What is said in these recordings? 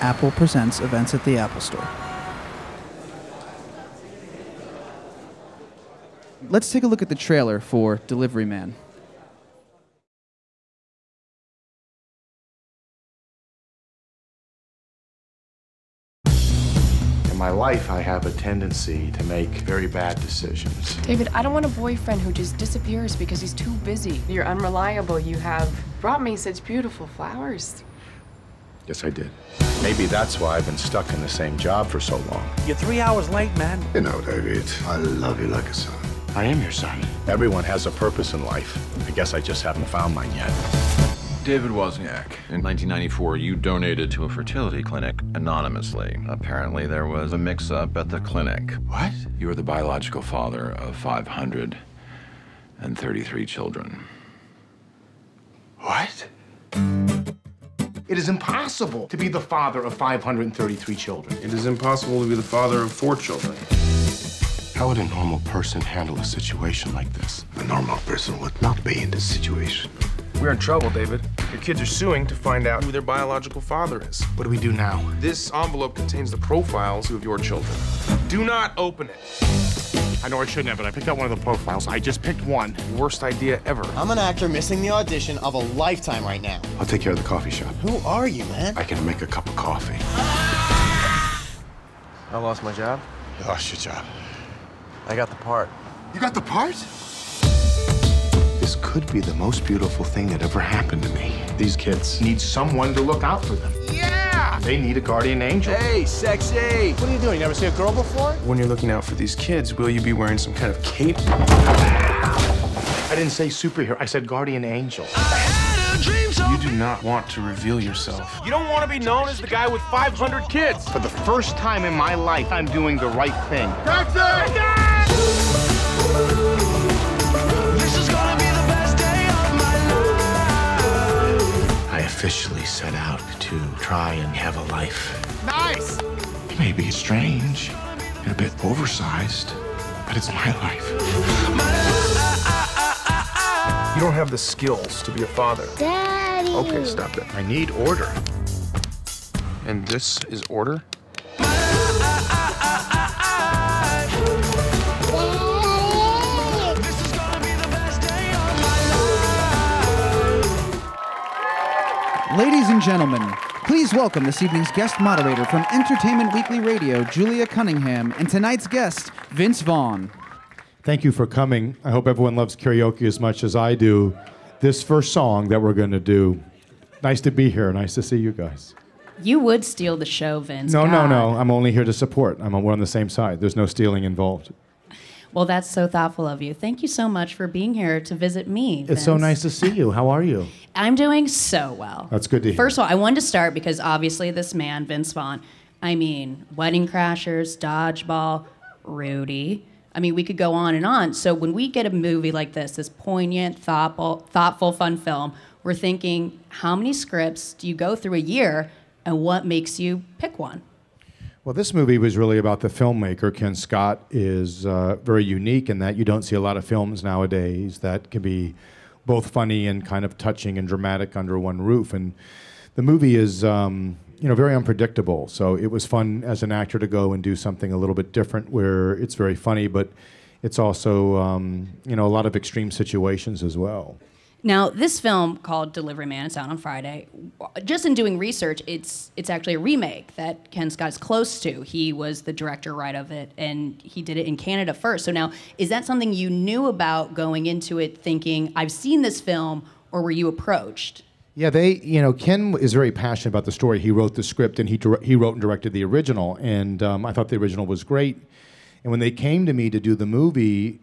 Apple presents events at the Apple Store. Let's take a look at the trailer for Delivery Man. In my life, I have a tendency to make very bad decisions. David, I don't want a boyfriend who just disappears because he's too busy. You're unreliable. You have brought me such beautiful flowers. Yes, I did. Maybe that's why I've been stuck in the same job for so long. You're three hours late, man. You know, David, I love you like a son. I am your son. Everyone has a purpose in life. I guess I just haven't found mine yet. David Wozniak. In 1994, you donated to a fertility clinic anonymously. Apparently, there was a mix up at the clinic. What? You are the biological father of 533 children. What? It is impossible to be the father of 533 children. It is impossible to be the father of four children. How would a normal person handle a situation like this? A normal person would not be in this situation. We're in trouble, David. Your kids are suing to find out who their biological father is. What do we do now? This envelope contains the profiles of your children. Do not open it. I know I shouldn't have, but I picked out one of the profiles. I just picked one. Worst idea ever. I'm an actor missing the audition of a lifetime right now. I'll take care of the coffee shop. Who are you, man? I can make a cup of coffee. I lost my job. You lost your job. I got the part. You got the part? This could be the most beautiful thing that ever happened to me. These kids need someone to look out for them. Yeah! They need a guardian angel. Hey, sexy. What are you doing? You never see a girl before? When you're looking out for these kids, will you be wearing some kind of cape? I didn't say superhero, I said guardian angel. You do not want to reveal yourself. You don't want to be known as the guy with 500 kids. For the first time in my life, I'm doing the right thing. I officially set out to try and have a life. Nice! It may be strange and a bit oversized, but it's my life. You don't have the skills to be a father. Daddy. Okay, stop it. I need order. And this is order? Ladies and gentlemen, please welcome this evening's guest moderator from Entertainment Weekly Radio, Julia Cunningham, and tonight's guest, Vince Vaughn. Thank you for coming. I hope everyone loves karaoke as much as I do. This first song that we're going to do, nice to be here. Nice to see you guys. You would steal the show, Vince. No, no, God. no. I'm only here to support. I'm we're on the same side. There's no stealing involved. Well, that's so thoughtful of you. Thank you so much for being here to visit me. It's so nice to see you. How are you? I'm doing so well. That's good to hear. First of all, I wanted to start because obviously this man, Vince Vaughn, I mean, Wedding Crashers, Dodgeball, Rudy. I mean, we could go on and on. So when we get a movie like this, this poignant, thoughtful, thoughtful, fun film, we're thinking, how many scripts do you go through a year, and what makes you pick one? Well, this movie was really about the filmmaker. Ken Scott is uh, very unique in that you don't see a lot of films nowadays that can be both funny and kind of touching and dramatic under one roof. And the movie is, um, you know, very unpredictable. So it was fun as an actor to go and do something a little bit different, where it's very funny, but it's also, um, you know, a lot of extreme situations as well. Now, this film called Delivery Man, it's out on Friday. Just in doing research, it's it's actually a remake that Ken Scott is close to. He was the director right of it, and he did it in Canada first. So now, is that something you knew about going into it, thinking I've seen this film, or were you approached? Yeah, they, you know, Ken is very passionate about the story. He wrote the script and he, he wrote and directed the original. And um, I thought the original was great. And when they came to me to do the movie,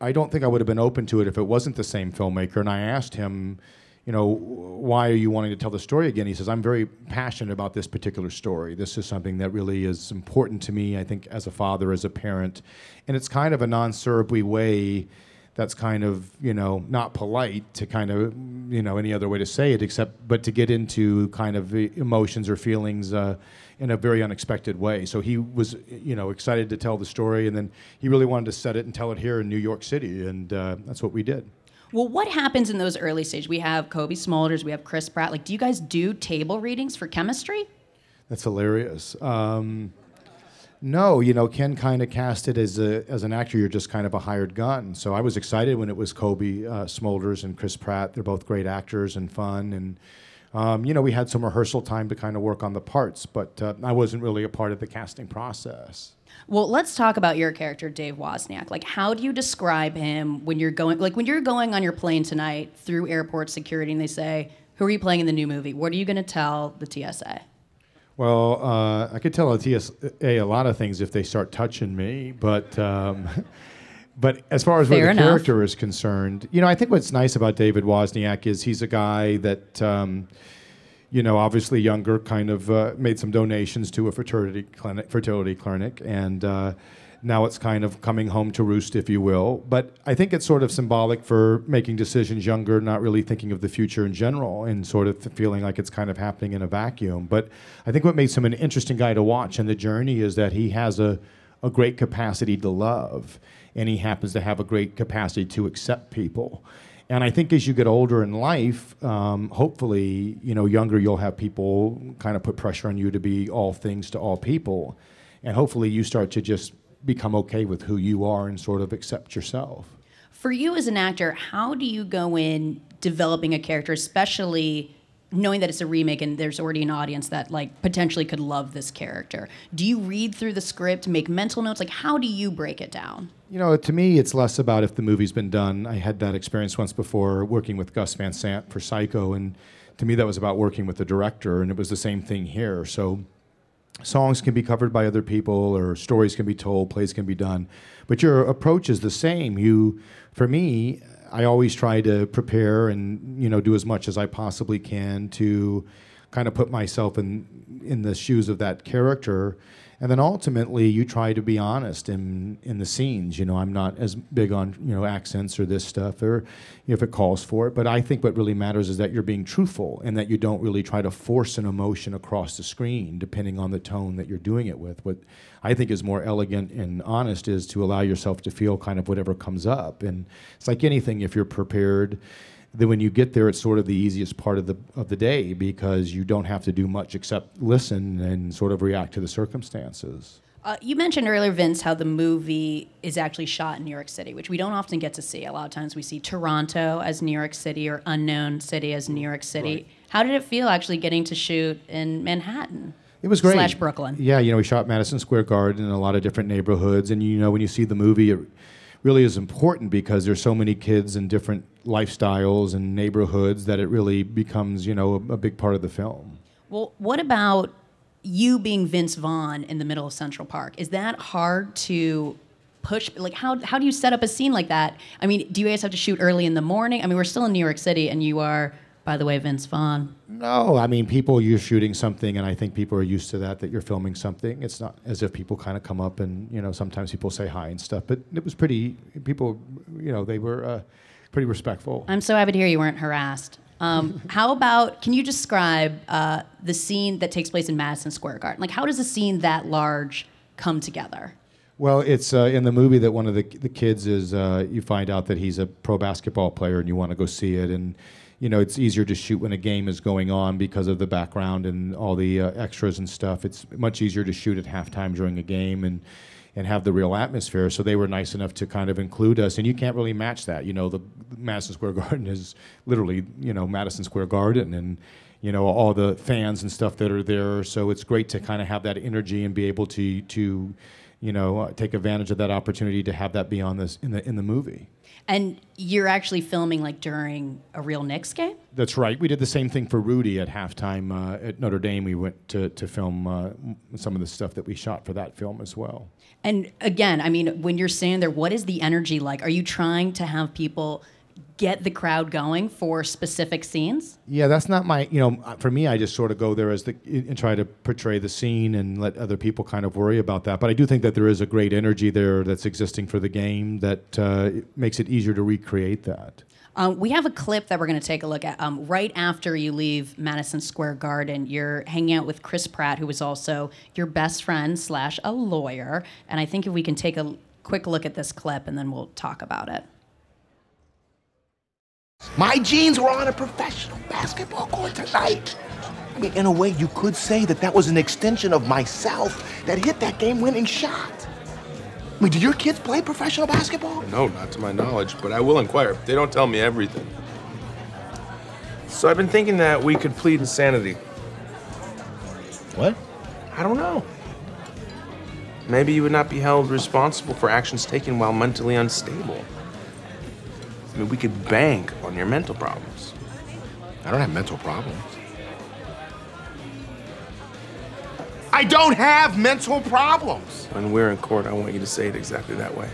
I don't think I would have been open to it if it wasn't the same filmmaker. And I asked him, you know, why are you wanting to tell the story again? He says, I'm very passionate about this particular story. This is something that really is important to me, I think, as a father, as a parent. And it's kind of a non syrupy way that's kind of, you know, not polite to kind of, you know, any other way to say it, except, but to get into kind of emotions or feelings uh, in a very unexpected way. So he was, you know, excited to tell the story, and then he really wanted to set it and tell it here in New York City, and uh, that's what we did. Well, what happens in those early stages? We have Cobie Smulders, we have Chris Pratt. Like, do you guys do table readings for chemistry? That's hilarious. Um, no, you know, Ken kind of cast it as a as an actor. You're just kind of a hired gun. So I was excited when it was Cobie uh, Smulders and Chris Pratt. They're both great actors and fun. And um, you know, we had some rehearsal time to kind of work on the parts, but uh, I wasn't really a part of the casting process. Well, let's talk about your character, Dave Wozniak. Like, how do you describe him when you're going, like, when you're going on your plane tonight through airport security, and they say, "Who are you playing in the new movie?" What are you going to tell the TSA? Well, uh, I could tell the TSA a lot of things if they start touching me, but um, but as far as Fair where the enough. character is concerned, you know, I think what's nice about David Wozniak is he's a guy that. Um, you know, obviously younger, kind of uh, made some donations to a fertility clinic, fertility clinic, and uh, now it's kind of coming home to roost, if you will. But I think it's sort of symbolic for making decisions younger, not really thinking of the future in general, and sort of feeling like it's kind of happening in a vacuum. But I think what makes him an interesting guy to watch in the journey is that he has a, a great capacity to love, and he happens to have a great capacity to accept people. And I think as you get older in life, um, hopefully, you know, younger, you'll have people kind of put pressure on you to be all things to all people. And hopefully you start to just become okay with who you are and sort of accept yourself. For you as an actor, how do you go in developing a character, especially knowing that it's a remake and there's already an audience that like potentially could love this character? Do you read through the script, make mental notes? Like, how do you break it down? You know, to me, it's less about if the movie's been done. I had that experience once before working with Gus Van Sant for Psycho, and to me, that was about working with the director, and it was the same thing here. So, songs can be covered by other people, or stories can be told, plays can be done, but your approach is the same. You, for me, I always try to prepare and you know do as much as I possibly can to kind of put myself in in the shoes of that character and then ultimately you try to be honest in in the scenes. You know i'm not as big on you know accents or this stuff or if it calls for it. But i think what really matters is that you're being truthful and that you don't really try to force an emotion across the screen depending on the tone that you're doing it with. What i think is more elegant and honest is to allow yourself to feel kind of whatever comes up. And it's like anything if you're prepared then when you get there, it's sort of the easiest part of the of the day because you don't have to do much except listen and sort of react to the circumstances. Uh, you mentioned earlier, Vince, how the movie is actually shot in New York City, which we don't often get to see. A lot of times we see Toronto as New York City or unknown city as New York City. Right. How did it feel actually getting to shoot in Manhattan? It was great. Slash Brooklyn. Yeah, you know, we shot Madison Square Garden in a lot of different neighborhoods, and you know, when you see the movie, it really is important because there's so many kids in different lifestyles and neighborhoods that it really becomes, you know, a, a big part of the film. Well, what about you being Vince Vaughn in the middle of Central Park? Is that hard to push? Like, how, how do you set up a scene like that? I mean, do you guys have to shoot early in the morning? I mean, we're still in New York City, and you are, by the way, Vince Vaughn. No, I mean, people, you're shooting something, and I think people are used to that, that you're filming something. It's not as if people kind of come up and, you know, sometimes people say hi and stuff, but it was pretty, people, you know, they were uh, pretty respectful. I'm so happy to hear you weren't harassed. Um, how about, can you describe uh, the scene that takes place in Madison Square Garden? Like, how does a scene that large come together? Well, it's uh, in the movie that one of the, the kids is, uh, you find out that he's a pro basketball player and you want to go see it. And, you know, it's easier to shoot when a game is going on because of the background and all the uh, extras and stuff. It's much easier to shoot at halftime during a game and, and have the real atmosphere. So they were nice enough to kind of include us. And you can't really match that. You know, the Madison Square Garden is literally, you know, Madison Square Garden. And, you know, all the fans and stuff that are there. So it's great to kind of have that energy and be able to, to you know, uh, take advantage of that opportunity to have that be on this in the in the movie. And you're actually filming like during a real Knicks game? That's right. We did the same thing for Rudy at halftime uh, at Notre Dame. We went to to film uh, some of the stuff that we shot for that film as well. And again, I mean, when you're standing there, what is the energy like? Are you trying to have people get the crowd going for specific scenes? Yeah, that's not my. You know, uh, for me, I just sort of go there as the and try to portray the scene and let other people kind of worry about that. But I do think that there is a great energy there that's existing for the game that uh, makes it easier to recreate that. Um, we have a clip that we're going to take a look at. Um, right after you leave Madison Square Garden, you're hanging out with Chris Pratt, who is also your best friend slash a lawyer. And I think if we can take a quick look at this clip, and then we'll talk about it. My jeans were on a professional basketball court tonight. I mean, in a way, you could say that that was an extension of myself that hit that game-winning shot. I mean, do your kids play professional basketball? No, not to my knowledge, but I will inquire. They don't tell me everything. So I've been thinking that we could plead insanity. What? I don't know. Maybe you would not be held responsible for actions taken while mentally unstable. I mean, we could bank on your mental problems. I don't have mental problems. I don't have mental problems. When we're in court, I want you to say it exactly that way.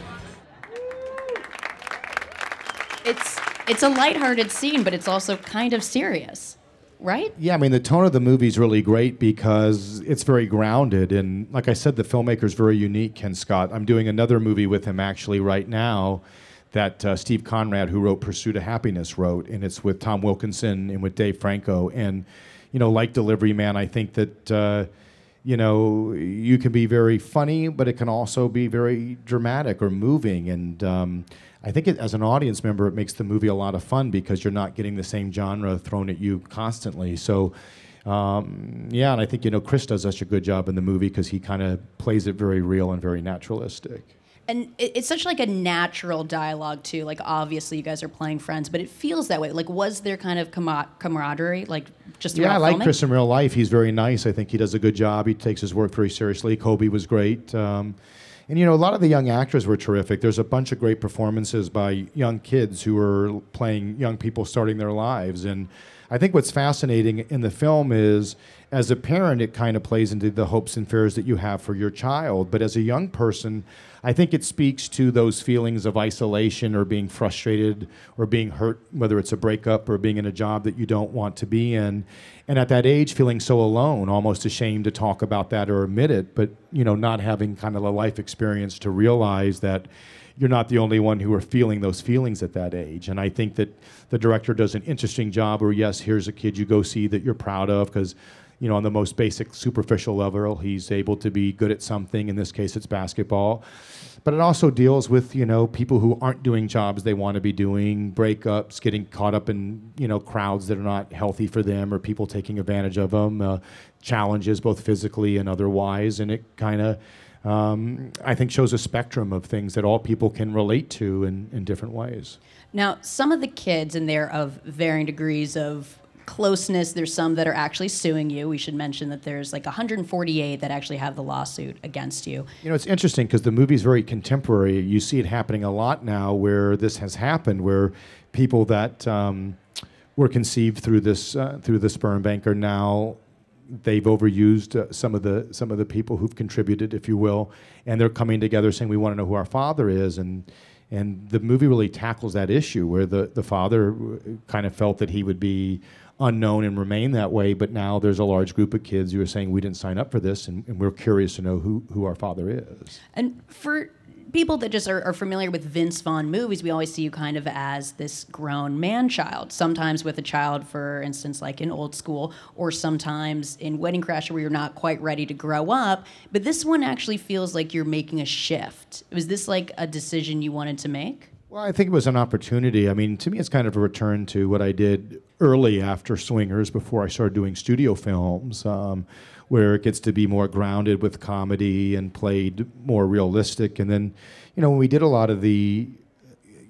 It's it's a lighthearted scene, but it's also kind of serious, right? Yeah, I mean, the tone of the movie is really great because it's very grounded. And like I said, the filmmaker's very unique, Ken Scott. I'm doing another movie with him actually right now that uh, Steve Conrad, who wrote Pursuit of Happiness, wrote. And it's with Tom Wilkinson and with Dave Franco. And, you know, like Delivery Man, I think that. Uh, you know, you can be very funny, but it can also be very dramatic or moving. And um, I think it, as an audience member, it makes the movie a lot of fun because you're not getting the same genre thrown at you constantly. So, um, yeah, and I think, you know, Chris does such a good job in the movie because he kind of plays it very real and very naturalistic. And it, it's such like a natural dialogue too. Like obviously you guys are playing friends, but it feels that way. Like was there kind of camar- camaraderie, like just Yeah, I like filming? Chris in real life. He's very nice. I think he does a good job. He takes his work very seriously. Cobie was great. Um, and you know, a lot of the young actors were terrific. There's a bunch of great performances by young kids who are playing young people starting their lives. And I think what's fascinating in the film is, as a parent, it kind of plays into the hopes and fears that you have for your child. But as a young person, I think it speaks to those feelings of isolation or being frustrated or being hurt, whether it's a breakup or being in a job that you don't want to be in. And at that age, feeling so alone, almost ashamed to talk about that or admit it, but you know, not having kind of a life experience to realize that you're not the only one who are feeling those feelings at that age. And I think that the director does an interesting job where, yes, here's a kid you go see that you're proud of because you know, on the most basic superficial level, he's able to be good at something. In this case, it's basketball. But it also deals with, you know, people who aren't doing jobs they want to be doing, breakups, getting caught up in, you know, crowds that are not healthy for them or people taking advantage of them, uh, challenges both physically and otherwise. And it kind of, um, I think, shows a spectrum of things that all people can relate to in, in different ways. Now, some of the kids in there of varying degrees of closeness. There's some that are actually suing you. We should mention that there's like 148 that actually have the lawsuit against you. You know, it's interesting because the movie's very contemporary. You see it happening a lot now where this has happened, where people that um, were conceived through this uh, through the sperm bank are now they've overused uh, some of the some of the people who've contributed, if you will, and they're coming together saying we want to know who our father is and. And the movie really tackles that issue where the, the father kind of felt that he would be unknown and remain that way, but now there's a large group of kids who are saying we didn't sign up for this and, and we're curious to know who, who our father is. And for people that just are, are, familiar with Vince Vaughn movies, we always see you kind of as this grown man child. Sometimes with a child, for instance, like in Old School, or sometimes in Wedding Crasher, where you're not quite ready to grow up. But this one actually feels like you're making a shift. Was this like a decision you wanted to make? Well, I think it was an opportunity. I mean, to me, it's kind of a return to what I did early after Swingers before I started doing studio films. Um, where it gets to be more grounded with comedy and played more realistic. And then, you know, when we did a lot of the,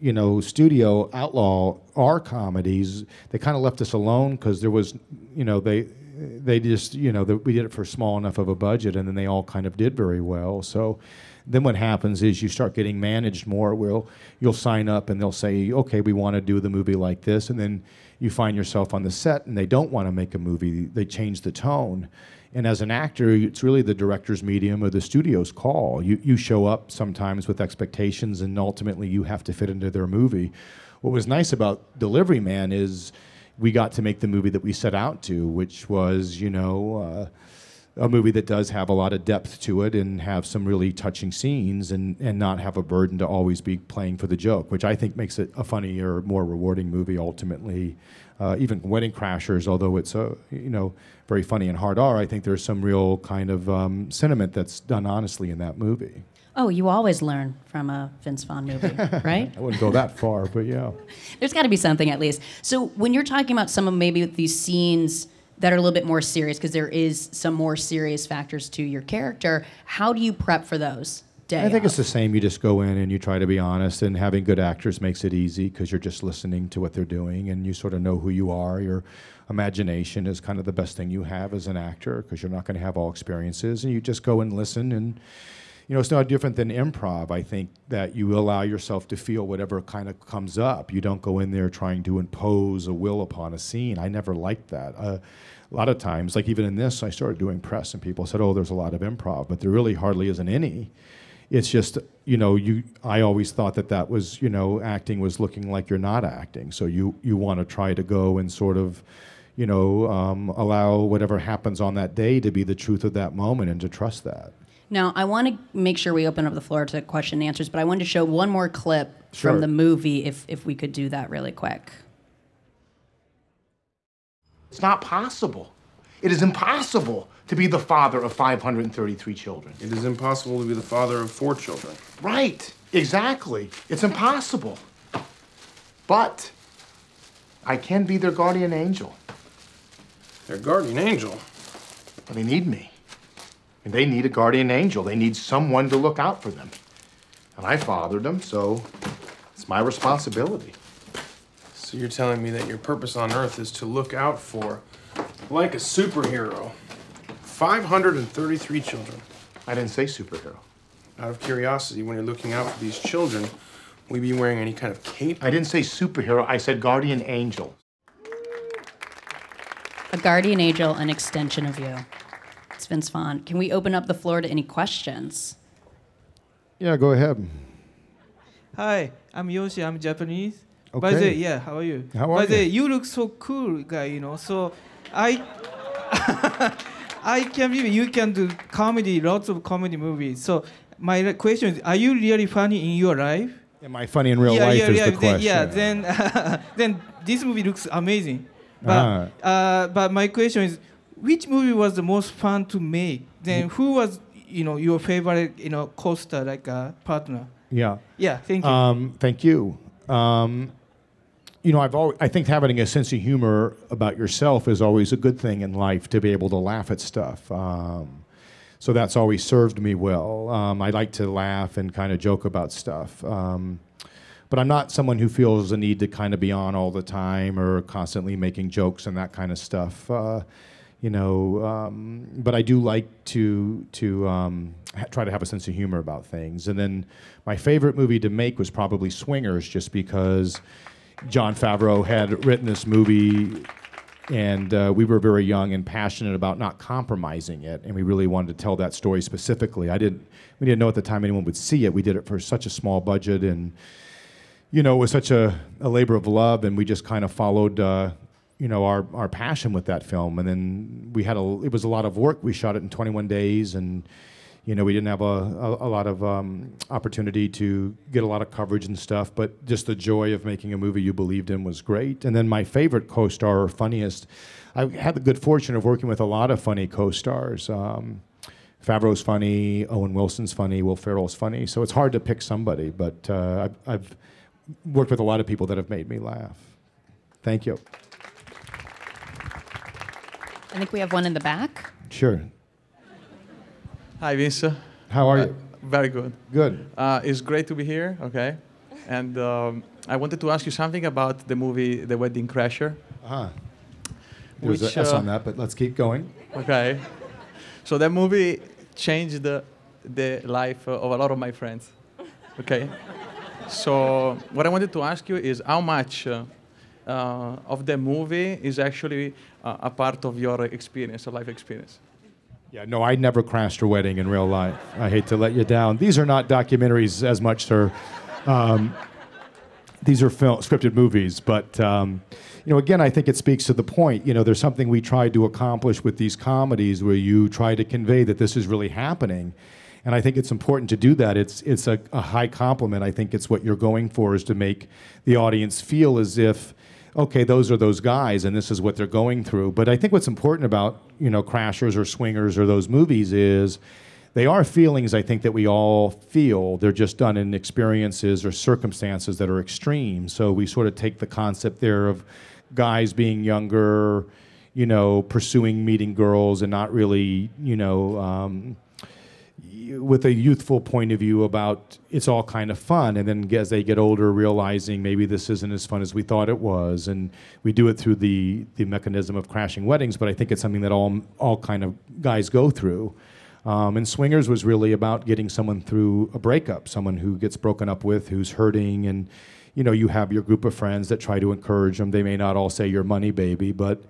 you know, studio outlaw R comedies, they kind of left us alone because there was, you know, they they just, you know, the, we did it for small enough of a budget, and then they all kind of did very well. So then what happens is you start getting managed more. Will you'll sign up and they'll say, okay, we want to do the movie like this, and then you find yourself on the set and they don't want to make a movie. They change the tone. And as an actor, it's really the director's medium or the studio's call. You, you show up sometimes with expectations, and ultimately you have to fit into their movie. What was nice about Delivery Man is we got to make the movie that we set out to, which was, you know, uh, a movie that does have a lot of depth to it and have some really touching scenes and, and not have a burden to always be playing for the joke, which I think makes it a funnier, more rewarding movie ultimately. Uh, even Wedding Crashers, although it's a you know very funny and hard R, I think there's some real kind of um, sentiment that's done honestly in that movie. Oh, you always learn from a Vince Vaughn movie, right? I wouldn't go that far, but yeah. There's got to be something at least. So when you're talking about some of maybe these scenes that are a little bit more serious because there is some more serious factors to your character. How do you prep for those? Day I think it's the same. You just go in and you try to be honest, and having good actors makes it easy because you're just listening to what they're doing and you sort of know who you are. Your imagination is kind of the best thing you have as an actor because you're not going to have all experiences, and you just go and listen. And you know, it's no different than improv. I think that you allow yourself to feel whatever kind of comes up. You don't go in there trying to impose a will upon a scene. I never liked that. Uh, a lot of times, like even in this, I started doing press, and people said, "Oh, there's a lot of improv," but there really hardly isn't any it's just you know you i always thought that that was you know acting was looking like you're not acting so you you want to try to go and sort of you know um, allow whatever happens on that day to be the truth of that moment and to trust that Now, I want to make sure we open up the floor to question and answers, but I wanted to show one more clip Sure. from the movie if, if we could do that really quick. It's not possible. It is impossible to be the father of 533 children. It is impossible to be the father of four children. Right, exactly. It's impossible. But I can be their guardian angel. Their guardian angel? But they need me. And they need a guardian angel. They need someone to look out for them. And I fathered them, so it's my responsibility. So you're telling me that your purpose on Earth is to look out for, like a superhero, 533 children. I didn't say superhero. Out of curiosity, when you're looking out for these children, will you be wearing any kind of cape? I didn't say superhero, I said guardian angel. A guardian angel, an extension of you. It's Vince Vaughn. Can we open up the floor to any questions? yeah go ahead Hi, I'm Yoshi. I'm Japanese. By Okay. the way, yeah, how are you? How By are the way, you? you look so cool, guy. You know, so I, I can believe you can do comedy, lots of comedy movies. So my question is, are you really funny in your life? am i funny in real yeah, life yeah, is yeah. the then, question yeah, then, then this movie looks amazing. But, Ah. uh, but my question is, which movie was the most fun to make? Then who was, you know, your favorite, you know, co-star, like a partner? yeah Yeah, thank you. Um, thank you. Um, you know, I've always, I think having a sense of humor about yourself is always a good thing in life to be able to laugh at stuff. Um, so that's always served me well. Um, I like to laugh and kind of joke about stuff. Um, but I'm not someone who feels the need to kind of be on all the time or constantly making jokes and that kind of stuff. Uh, you know, um, but I do like to to um, ha- try to have a sense of humor about things. And then my favorite movie to make was probably Swingers, just because Jon Favreau had written this movie, and uh, we were very young and passionate about not compromising it, and we really wanted to tell that story specifically. I didn't, we didn't know at the time anyone would see it. We did it for such a small budget, and you know, it was such a, a labor of love, and we just kind of followed, uh, you know, our, our passion with that film. And then we had a, it was a lot of work. We shot it in 21 days, and you know, we didn't have a, a, a lot of um, opportunity to get a lot of coverage and stuff. But just the joy of making a movie you believed in was great. And then my favorite co-star or funniest, I had the good fortune of working with a lot of funny co-stars. Um, Favreau's funny, Owen Wilson's funny, Will Ferrell's funny. So it's hard to pick somebody, but uh, I've, I've worked with a lot of people that have made me laugh. Thank you. I think we have one in the back. Sure. Hi, Vince. How are Uh, you? very good. Good. Uh, it's great to be here. Okay, and um, I wanted to ask you something about the movie The Wedding Crasher. Uh-huh. There's Which, an S uh, on that, but let's keep going. Okay, so that movie changed the the life of a lot of my friends. Okay, so what I wanted to ask you is how much. Uh, of the movie is actually uh, a part of your experience, a life experience. Yeah, no, I never crashed a wedding in real life. I hate to let you down. These are not documentaries as much, sir. Um, these are film, scripted movies, but um, you know, again, I think it speaks to the point. You know, there's something we tried to accomplish with these comedies where you try to convey that this is really happening, and I think it's important to do that. It's it's a, a high compliment. I think it's what you're going for is to make the audience feel as if okay, those are those guys, and this is what they're going through. But I think what's important about you know Crashers or Swingers or those movies is they are feelings I think that we all feel. They're just done in experiences or circumstances that are extreme. So we sort of take the concept there of guys being younger you know, pursuing meeting girls and not really, you know, um, with a youthful point of view about it's all kind of fun. And then as they get older, realizing maybe this isn't as fun as we thought it was. And we do it through the, the mechanism of crashing weddings, but I think it's something that all, all kind of guys go through. Um, and Swingers was really about getting someone through a breakup, someone who gets broken up with, who's hurting, and you know you have your group of friends that try to encourage them. They may not all say "your money, baby," but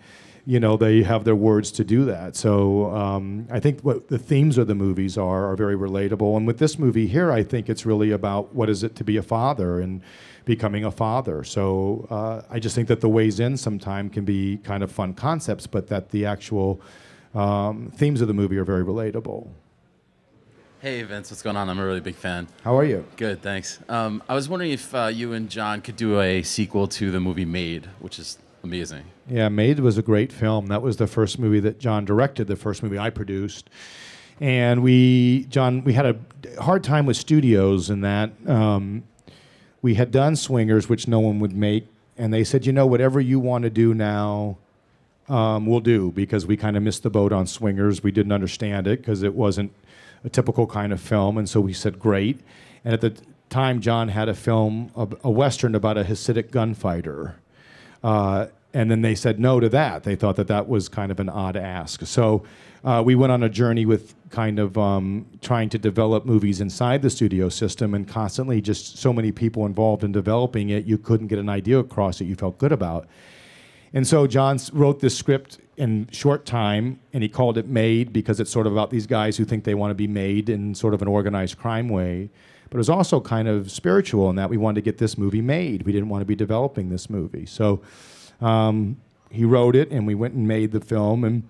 you know they have their words to do that. So um, I think what the themes of the movies are are very relatable. And with this movie here, I think it's really about what is it to be a father and becoming a father. So uh, I just think that the ways in sometime can be kind of fun concepts, but that the actual um, themes of the movie are very relatable. Hey Vince, what's going on? I'm a really big fan. How are you? Good, thanks. Um, I was wondering if uh, you and Jon could do a sequel to the movie Made, which is amazing. Yeah, Made was a great film. That was the first movie that Jon directed, the first movie I produced. And we, Jon, we had a hard time with studios in that um, we had done Swingers, which no one would make. And they said, you know, whatever you want to do now, um, we'll do because we kind of missed the boat on Swingers. We didn't understand it because it wasn't a typical kind of film. And so we said, great. And at the time, Jon had a film, a, a Western about a Hasidic gunfighter. Uh, and then they said no to that. They thought that that was kind of an odd ask. So uh, we went on a journey with kind of um, trying to develop movies inside the studio system and constantly just so many people involved in developing it, you couldn't get an idea across that you felt good about. And so Jon wrote this script in short time, and he called it Made because it's sort of about these guys who think they want to be made in sort of an organized crime way. But it was also kind of spiritual in that we wanted to get this movie made. We didn't want to be developing this movie. So um, he wrote it, and we went and made the film. And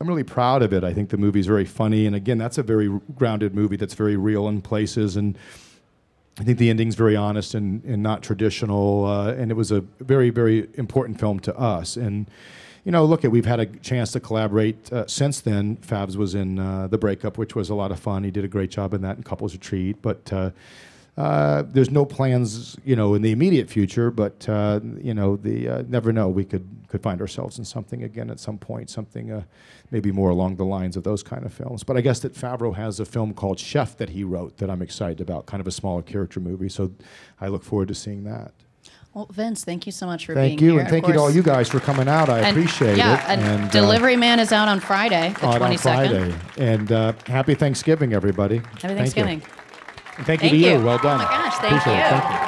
I'm really proud of it. I think the movie's very funny. And again, that's a very grounded movie that's very real in places. And I think the ending's very honest and, and not traditional. Uh, and it was a very, very important film to us. And, you know, look, at we've had a chance to collaborate uh, since then. Fabs was in uh, The Breakup, which was a lot of fun. He did a great job in that in Couples Retreat. But uh, uh, there's no plans, you know, in the immediate future. But, uh, you know, the never know. We could, could find ourselves in something again at some point, something maybe more along the lines of those kind of films. But I guess that Favreau has a film called Chef that he wrote that I'm excited about, kind of a smaller character movie. So I look forward to seeing that. Well, Vince, thank you so much for Thank being you, here. and thank you to all you guys for coming out. I And- appreciate yeah, it. and, uh, Delivery Man is out on Friday, the out on Friday. And uh, happy Thanksgiving, everybody. Happy Thank you. Thanksgiving. And thank you Thank to you. you. Well done. Oh my gosh, thank Appreciate it. Thank you.